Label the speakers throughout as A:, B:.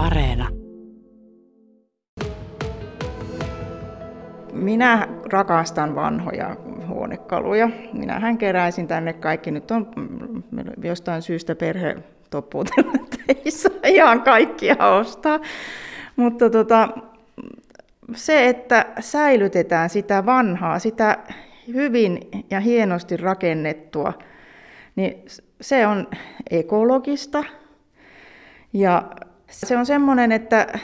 A: Areena.
B: Minä rakastan vanhoja huonekaluja. Minähän keräisin tänne kaikki. Nyt on mm, jostain syystä perhe toppuutella, ei saa ihan kaikkia ostaa. Mutta tota, se, että säilytetään sitä vanhaa, sitä hyvin ja hienosti rakennettua, niin se on ekologista. Ja se on semmoinen, että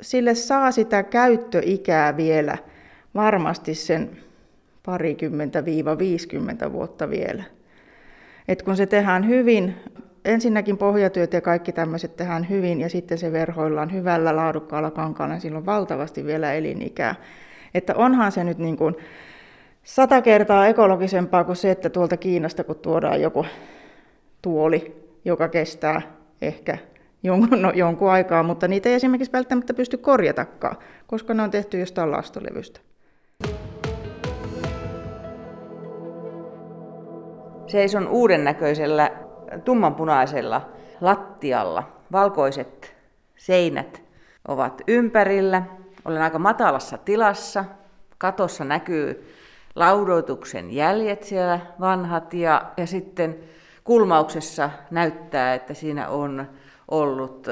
B: sille saa sitä käyttöikää vielä varmasti sen parikymmentä viiva 50 vuotta vielä. Et kun se tehdään hyvin, ensinnäkin pohjatyöt ja kaikki tämmöiset tehdään hyvin ja sitten se verhoillaan hyvällä laadukkaalla kankaalla, niin silloin valtavasti vielä elinikää. Että onhan se nyt niin kuin sata kertaa ekologisempaa kuin se, että tuolta Kiinasta kun tuodaan joku tuoli, joka kestää ehkä jonkun, no, jonkun aikaa, mutta niitä ei esimerkiksi välttämättä pysty korjatakaan, koska ne on tehty jostain lastolevystä.
C: Seison uuden näköisellä tummanpunaisella lattialla. Valkoiset seinät ovat ympärillä. Olen aika matalassa tilassa. Katossa näkyy laudoituksen jäljet siellä vanhat ja, ja sitten kulmauksessa näyttää, että siinä on ollut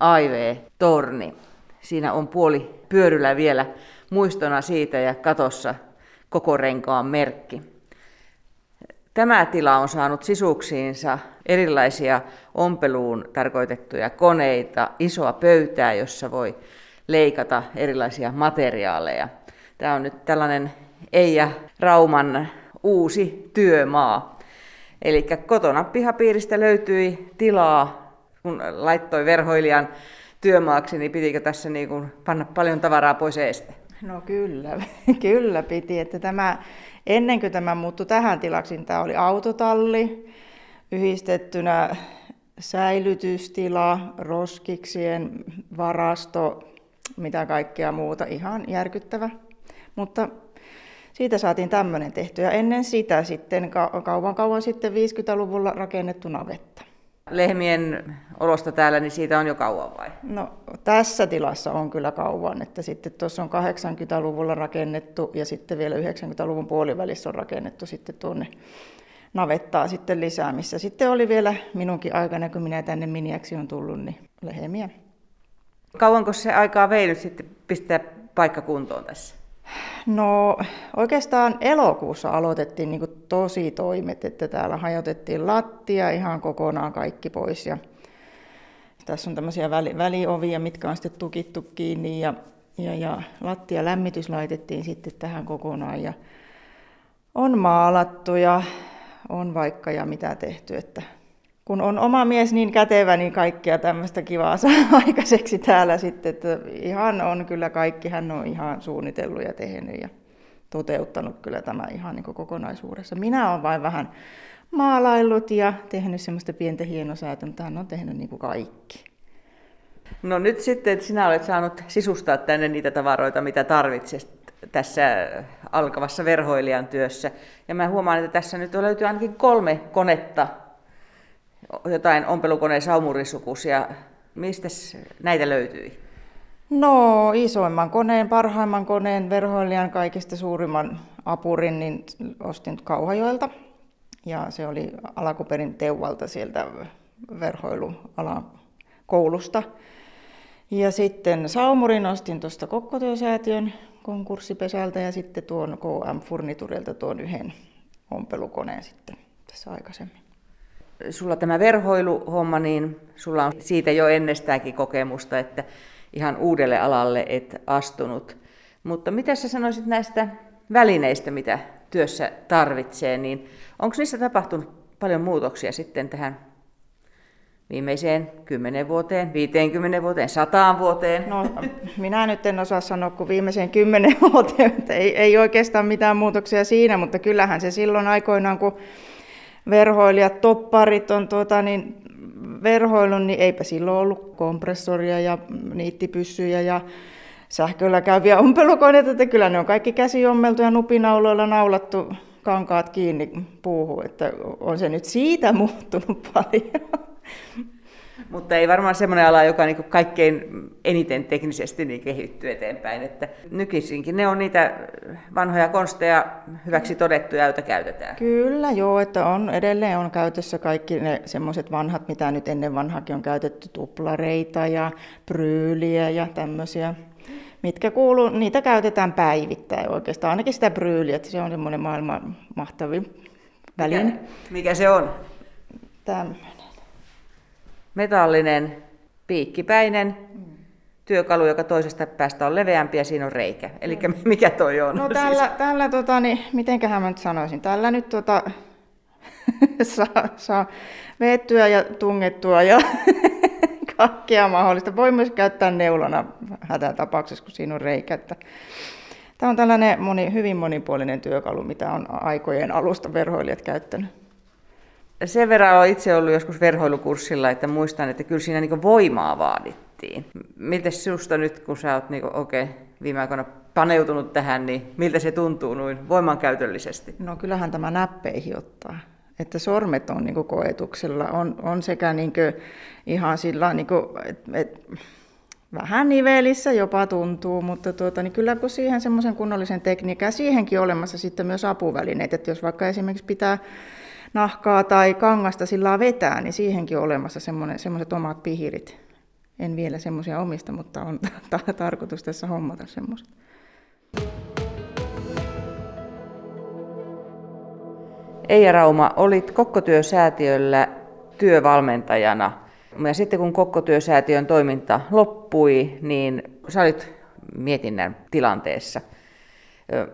C: AIV-torni. Siinä on puoli pyöryllä vielä muistona siitä ja katossa koko renkaan merkki. Tämä tila on saanut sisuksiinsa erilaisia ompeluun tarkoitettuja koneita, isoa pöytää, jossa voi leikata erilaisia materiaaleja. Tämä on nyt tällainen Eija Rauman uusi työmaa. Eli kotona pihapiiristä löytyi tilaa, kun laittoi verhoilijan työmaaksi, niin pitikö tässä niin kuin panna paljon tavaraa pois eestä?
B: No kyllä, kyllä piti. Että tämä, ennen kuin tämä muuttui tähän tilaksi, niin tämä oli autotalli yhdistettynä säilytystila, roskiksien varasto, mitä kaikkea muuta. Ihan järkyttävä. Mutta siitä saatiin tämmöinen tehty. Ja ennen sitä sitten kauan kauan sitten 50-luvulla rakennettu navetta.
C: Lehmien olosta täällä, niin siitä on jo kauan vai?
B: No tässä tilassa on kyllä kauan, että sitten tuossa on 80-luvulla rakennettu ja sitten vielä 90-luvun puolivälissä on rakennettu sitten tuonne navettaa sitten lisää, missä sitten oli vielä minunkin aikana, kun minä tänne miniäksi on tullut, niin lehmiä.
C: Kauanko se aikaa vei nyt sitten pistää paikka kuntoon tässä?
B: No oikeastaan elokuussa aloitettiin niin tosi toimet, että täällä hajotettiin lattia ihan kokonaan kaikki pois ja tässä on tämmöisiä väli, väliovia, mitkä on sitten tukittu kiinni ja, ja, ja lattia lämmitys laitettiin sitten tähän kokonaan ja on maalattu ja on vaikka ja mitä tehty, että kun on oma mies niin kätevä, niin kaikkea tämmöistä kivaa saa aikaiseksi täällä sitten. Että ihan on kyllä kaikki, hän on ihan suunnitellut ja tehnyt ja toteuttanut kyllä tämä ihan niin kokonaisuudessa. Minä olen vain vähän maalaillut ja tehnyt semmoista pientä hienosäätöä, mutta hän on tehnyt niin kuin kaikki.
C: No nyt sitten, että sinä olet saanut sisustaa tänne niitä tavaroita, mitä tarvitset tässä alkavassa verhoilijan työssä. Ja mä huomaan, että tässä nyt löytyy ainakin kolme konetta jotain ompelukoneen saumurisukusia. Mistä näitä löytyi?
B: No isoimman koneen, parhaimman koneen, verhoilijan kaikista suurimman apurin, niin ostin Kauhajoelta. Ja se oli alakuperin Teuvalta sieltä verhoilualan koulusta. Ja sitten Saumurin ostin tuosta Kokkotyösäätiön konkurssipesältä ja sitten tuon KM Furniturilta tuon yhden ompelukoneen sitten tässä aikaisemmin
C: sulla tämä verhoiluhomma, niin sulla on siitä jo ennestäänkin kokemusta, että ihan uudelle alalle et astunut. Mutta mitä sä sanoisit näistä välineistä, mitä työssä tarvitsee, niin onko niissä tapahtunut paljon muutoksia sitten tähän viimeiseen 10 vuoteen, 50 vuoteen, 100 vuoteen?
B: No, minä nyt en osaa sanoa kuin viimeiseen 10 vuoteen, ei, ei oikeastaan mitään muutoksia siinä, mutta kyllähän se silloin aikoinaan, kun verhoilijat, topparit on tuota, niin verhoilun, niin eipä silloin ollut kompressoria ja niittipyssyjä ja sähköllä käyviä ompelukoneita, että kyllä ne on kaikki käsiommeltu ja nupinauloilla naulattu kankaat kiinni puuhun, että on se nyt siitä muuttunut paljon.
C: Mutta ei varmaan semmoinen ala, joka niin kaikkein eniten teknisesti niin kehittyy eteenpäin. Että nykyisinkin ne on niitä vanhoja konsteja hyväksi todettuja, joita käytetään.
B: Kyllä joo, että on edelleen on käytössä kaikki ne semmoiset vanhat, mitä nyt ennen vanhakin on käytetty, tuplareita ja pryyliä ja tämmöisiä mitkä kuuluu, niitä käytetään päivittäin oikeastaan, ainakin sitä bryyliä, että se on semmoinen maailman mahtavin väline.
C: Mikä, mikä se on?
B: Tämmöinen.
C: Metallinen, piikkipäinen työkalu, joka toisesta päästä on leveämpi ja siinä on reikä. Eli mikä toi on?
B: No tällä, siis... tällä tota, niin, mitenköhän mä nyt sanoisin, tällä nyt tota, saa, saa veettyä ja tungettua ja kaikkea mahdollista. Voi myös käyttää neulona hätätapauksessa, kun siinä on reikä. Tämä on tällainen moni, hyvin monipuolinen työkalu, mitä on aikojen alusta verhoilijat käyttänyt.
C: Sen verran olen itse ollut joskus verhoilukurssilla, että muistan, että kyllä siinä niin voimaa vaadittiin. Miltä sinusta nyt, kun sä oot niin okay, viime aikoina paneutunut tähän, niin miltä se tuntuu noin voimankäytöllisesti?
B: No kyllähän tämä näppeihin ottaa että sormet on niin koetuksella, on, on sekä niin ihan sillä niin että et, vähän nivelissä jopa tuntuu, mutta tuota, niin kyllä kun siihen semmoisen kunnollisen tekniikan, siihenkin olemassa sitten myös apuvälineet, että jos vaikka esimerkiksi pitää nahkaa tai kangasta sillä vetää, niin siihenkin on olemassa semmoiset omat pihirit. En vielä semmoisia omista, mutta on tarkoitus tässä hommata semmoiset.
C: Eija Rauma, olit Kokkotyösäätiöllä työvalmentajana. Ja sitten kun Kokkotyösäätiön toiminta loppui, niin sä olit mietinnän tilanteessa.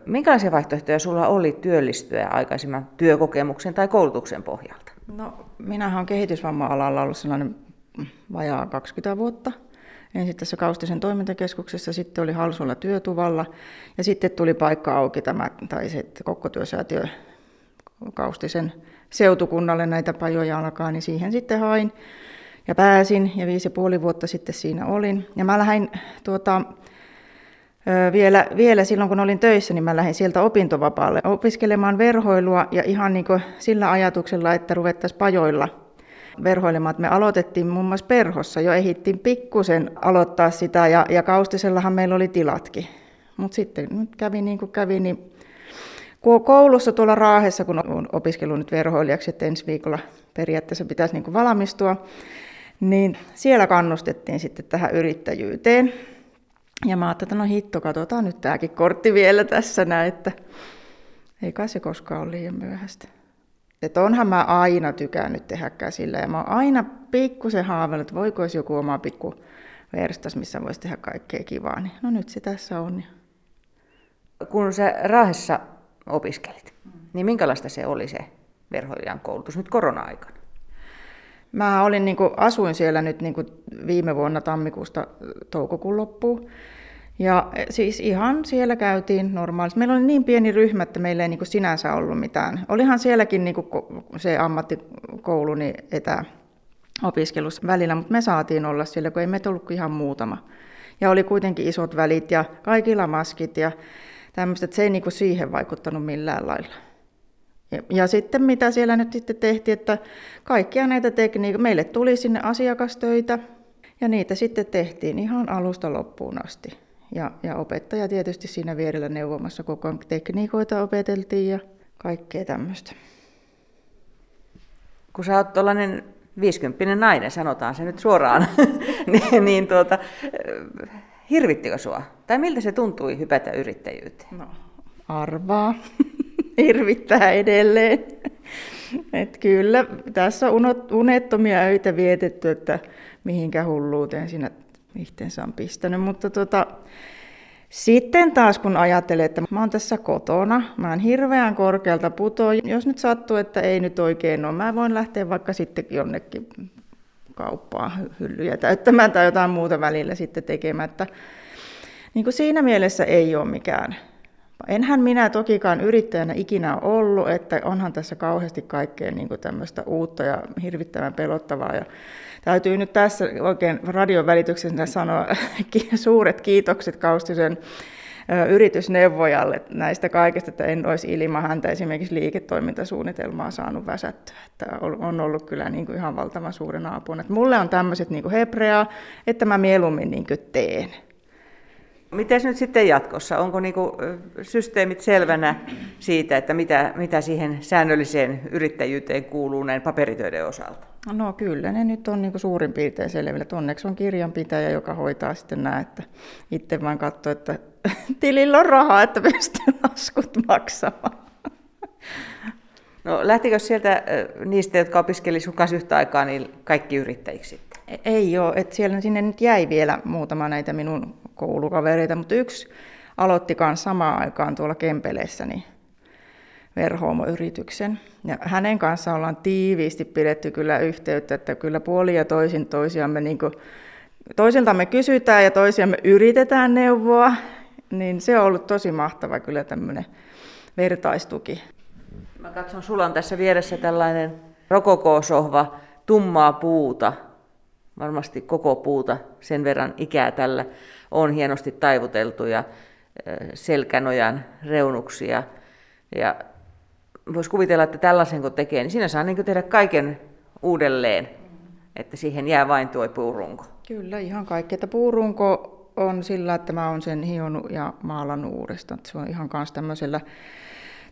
C: Minkälaisia vaihtoehtoja sulla oli työllistyä aikaisemman työkokemuksen tai koulutuksen pohjalta?
B: No, minä olen kehitysvamma-alalla ollut sellainen vajaa 20 vuotta. Ensin tässä Kaustisen toimintakeskuksessa, sitten oli Halsulla työtuvalla ja sitten tuli paikka auki tämä, tai se Kokkotyösäätiö Kaustisen seutukunnalle näitä pajoja alkaa, niin siihen sitten hain ja pääsin ja viisi ja puoli vuotta sitten siinä olin. Ja mä lähdin tuota, vielä, vielä silloin, kun olin töissä, niin mä lähdin sieltä opintovapaalle opiskelemaan verhoilua ja ihan niin sillä ajatuksella, että ruvettaisiin pajoilla verhoilemaan. Me aloitettiin muun muassa perhossa, jo ehittiin pikkusen aloittaa sitä ja, ja Kaustisellahan meillä oli tilatkin. Mutta sitten nyt kävi niin kuin kävi, niin koulussa tuolla Raahessa, kun olen opiskellut nyt verhoilijaksi, että ensi viikolla periaatteessa pitäisi niin kuin valmistua, niin siellä kannustettiin sitten tähän yrittäjyyteen. Ja mä ajattelin, että no hitto, katsotaan nyt tämäkin kortti vielä tässä näin, että ei kai se koskaan ole liian myöhäistä. Että onhan mä aina tykännyt tehdä käsillä ja mä oon aina pikkusen haaveillut, että voiko olisi joku oma pikku verstas, missä voisi tehdä kaikkea kivaa. Niin no nyt se tässä on.
C: Kun sä Raahessa opiskelit. Niin minkälaista se oli se verhoilijan koulutus nyt korona-aikana?
B: Mä olin, niin kuin, asuin siellä nyt niin kuin viime vuonna tammikuusta toukokuun loppuun. Ja e, siis ihan siellä käytiin normaalisti. Meillä oli niin pieni ryhmä, että meillä ei niin kuin sinänsä ollut mitään. Olihan sielläkin niin kuin se ammattikoulu niin etäopiskelussa välillä, mutta me saatiin olla siellä, kun ei meitä ollut ihan muutama. Ja oli kuitenkin isot välit ja kaikilla maskit ja tämmöistä, että se ei niin kuin siihen vaikuttanut millään lailla. Ja, ja sitten mitä siellä nyt sitten tehtiin, että kaikkia näitä tekniikoita, meille tuli sinne asiakastöitä ja niitä sitten tehtiin ihan alusta loppuun asti. Ja, ja opettaja tietysti siinä vierellä neuvomassa koko ajan tekniikoita opeteltiin ja kaikkea tämmöistä.
C: Kun sä oot tuollainen 50 nainen, sanotaan se nyt suoraan, niin, niin tuota, Hirvittikö sua? Tai miltä se tuntui hypätä yrittäjyyteen?
B: No, arvaa. Hirvittää edelleen. Et kyllä, tässä on unettomia öitä vietetty, että mihinkä hulluuteen siinä itseensä on pistänyt. Mutta tota, sitten taas kun ajattelee, että mä oon tässä kotona, mä oon hirveän korkealta putoa. Jos nyt sattuu, että ei nyt oikein ole, mä voin lähteä vaikka sitten jonnekin kauppaa hyllyjä täyttämään tai jotain muuta välillä sitten tekemättä. Niin kuin siinä mielessä ei ole mikään. Enhän minä tokikaan yrittäjänä ikinä ollut, että onhan tässä kauheasti kaikkea niin tämmöistä uutta ja hirvittävän pelottavaa. Ja täytyy nyt tässä oikein radion välityksessä sanoa suuret kiitokset Kaustisen yritysneuvojalle näistä kaikista, että en olisi ilman häntä esimerkiksi liiketoimintasuunnitelmaa saanut väsättyä. Että on ollut kyllä niin kuin ihan valtavan suuren apuna. Että mulle on tämmöiset niin kuin että mä mieluummin niin kuin teen.
C: Miten nyt sitten jatkossa? Onko niinku systeemit selvänä siitä, että mitä, mitä siihen säännölliseen yrittäjyyteen kuuluu näin paperitöiden osalta?
B: No kyllä, ne nyt on niinku suurin piirtein selvillä. Onneksi on kirjanpitäjä, joka hoitaa sitten nämä, että itse vain katsoo, että tilillä on rahaa, että pystyy laskut maksamaan.
C: No lähtikö sieltä niistä, jotka opiskelivat sun kanssa yhtä aikaa, niin kaikki yrittäjiksi
B: e-, Ei ole, että siellä sinne nyt jäi vielä muutama näitä minun koulukavereita, mutta yksi aloitti kanssa samaan aikaan tuolla Kempeleessä niin verhoomoyrityksen. Ja hänen kanssaan ollaan tiiviisti pidetty kyllä yhteyttä, että kyllä puoli ja toisin toisiamme niin kuin, toisiltamme kysytään ja toisiamme yritetään neuvoa, niin se on ollut tosi mahtava kyllä tämmöinen vertaistuki.
C: Mä katson, sulla on tässä vieressä tällainen rokokosohva, tummaa puuta, varmasti koko puuta, sen verran ikää tällä on hienosti taivuteltu ja selkänojan reunuksia. Ja voisi kuvitella, että tällaisen kun tekee, niin siinä saa niin tehdä kaiken uudelleen, että siihen jää vain tuo puurunko.
B: Kyllä, ihan kaikki. Että puurunko on sillä, että mä oon sen hionut ja maalannut uudestaan. Se on ihan kanssa tämmöisellä,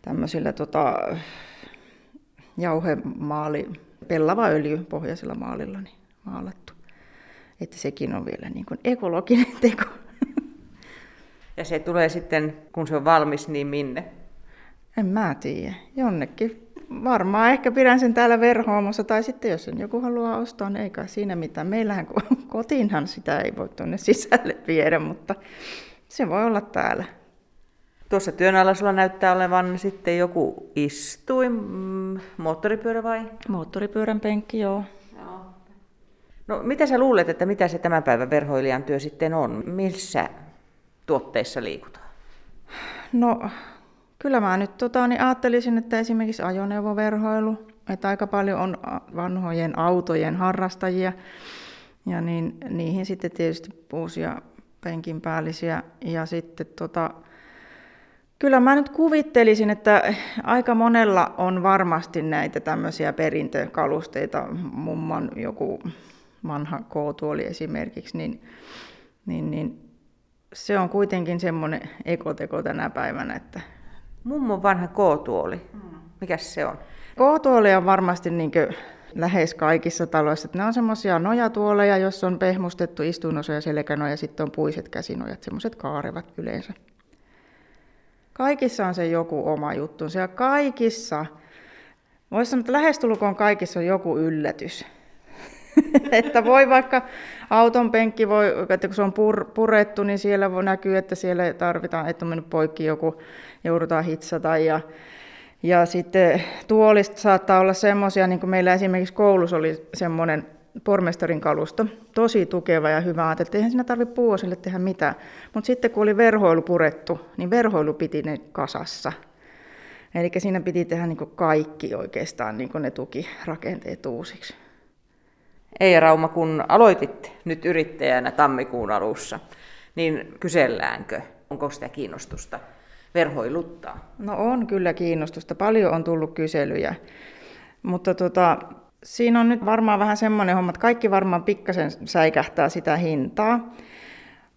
B: tämmöisellä tota, jauhemaali, pellava öljy pohjaisella maalilla niin maalattu. Että sekin on vielä niin kuin ekologinen teko.
C: Ja se tulee sitten, kun se on valmis, niin minne?
B: En mä tiedä. Jonnekin. Varmaan ehkä pidän sen täällä verhoomossa, tai sitten jos sen joku haluaa ostaa, niin ei kai siinä mitään. Meillähän kotiinhan sitä ei voi tuonne sisälle viedä, mutta se voi olla täällä.
C: Tuossa työn alla sulla näyttää olevan sitten joku istuin, moottoripyörä vai?
B: Moottoripyörän penkki, joo.
C: No mitä sä luulet, että mitä se tämän päivän verhoilijan työ sitten on? Missä tuotteissa liikutaan?
B: No kyllä mä nyt tota, niin ajattelisin, että esimerkiksi ajoneuvoverhoilu, että aika paljon on vanhojen autojen harrastajia ja niin, niihin sitten tietysti uusia penkin päällisiä ja sitten tota, Kyllä mä nyt kuvittelisin, että aika monella on varmasti näitä tämmöisiä perintökalusteita, mumman joku vanha K-tuoli esimerkiksi, niin, niin, niin se on kuitenkin semmoinen ekoteko tänä päivänä. Että...
C: Mummon vanha K-tuoli, mikäs se on?
B: K-tuoli on varmasti niin lähes kaikissa taloissa. Että ne on semmoisia nojatuoleja, joissa on pehmustettu istuunosa ja selkänoja, ja sitten on puiset käsinojat, semmoiset kaarevat yleensä. Kaikissa on se joku oma juttu. Ja kaikissa, voisi sanoa, että lähestulkoon kaikissa on joku yllätys. että voi vaikka auton penkki, voi, että kun se on pur, purettu, niin siellä voi näkyy, että siellä tarvitaan, että on mennyt poikki joku, joudutaan hitsata. Ja, ja sitten tuolista saattaa olla semmoisia, niin kuin meillä esimerkiksi koulussa oli semmoinen pormestarin kalusto, tosi tukeva ja hyvä. Ajattelin, että eihän siinä tarvitse puuosille tehdä mitään. Mutta sitten kun oli verhoilu purettu, niin verhoilu piti ne kasassa. Eli siinä piti tehdä niin kaikki oikeastaan niin ne tukirakenteet uusiksi.
C: Ei Rauma, kun aloitit nyt yrittäjänä tammikuun alussa, niin kyselläänkö, onko sitä kiinnostusta verhoiluttaa?
B: No on kyllä kiinnostusta, paljon on tullut kyselyjä, mutta tota, siinä on nyt varmaan vähän semmoinen homma, että kaikki varmaan pikkasen säikähtää sitä hintaa,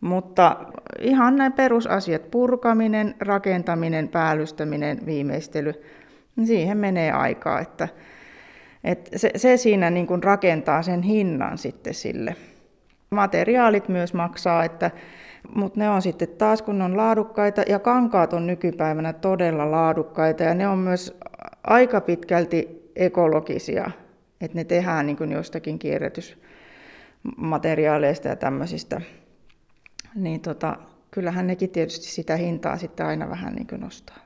B: mutta ihan näin perusasiat, purkaminen, rakentaminen, päällystäminen, viimeistely, niin siihen menee aikaa, että et se, se siinä niin kuin rakentaa sen hinnan sitten sille. Materiaalit myös maksaa, että, mutta ne on sitten taas kun ne on laadukkaita ja kankaat on nykypäivänä todella laadukkaita ja ne on myös aika pitkälti ekologisia, että ne tehdään niin kuin jostakin kierrätysmateriaaleista ja tämmöisistä. Niin tota, kyllähän nekin tietysti sitä hintaa sitten aina vähän niin kuin nostaa.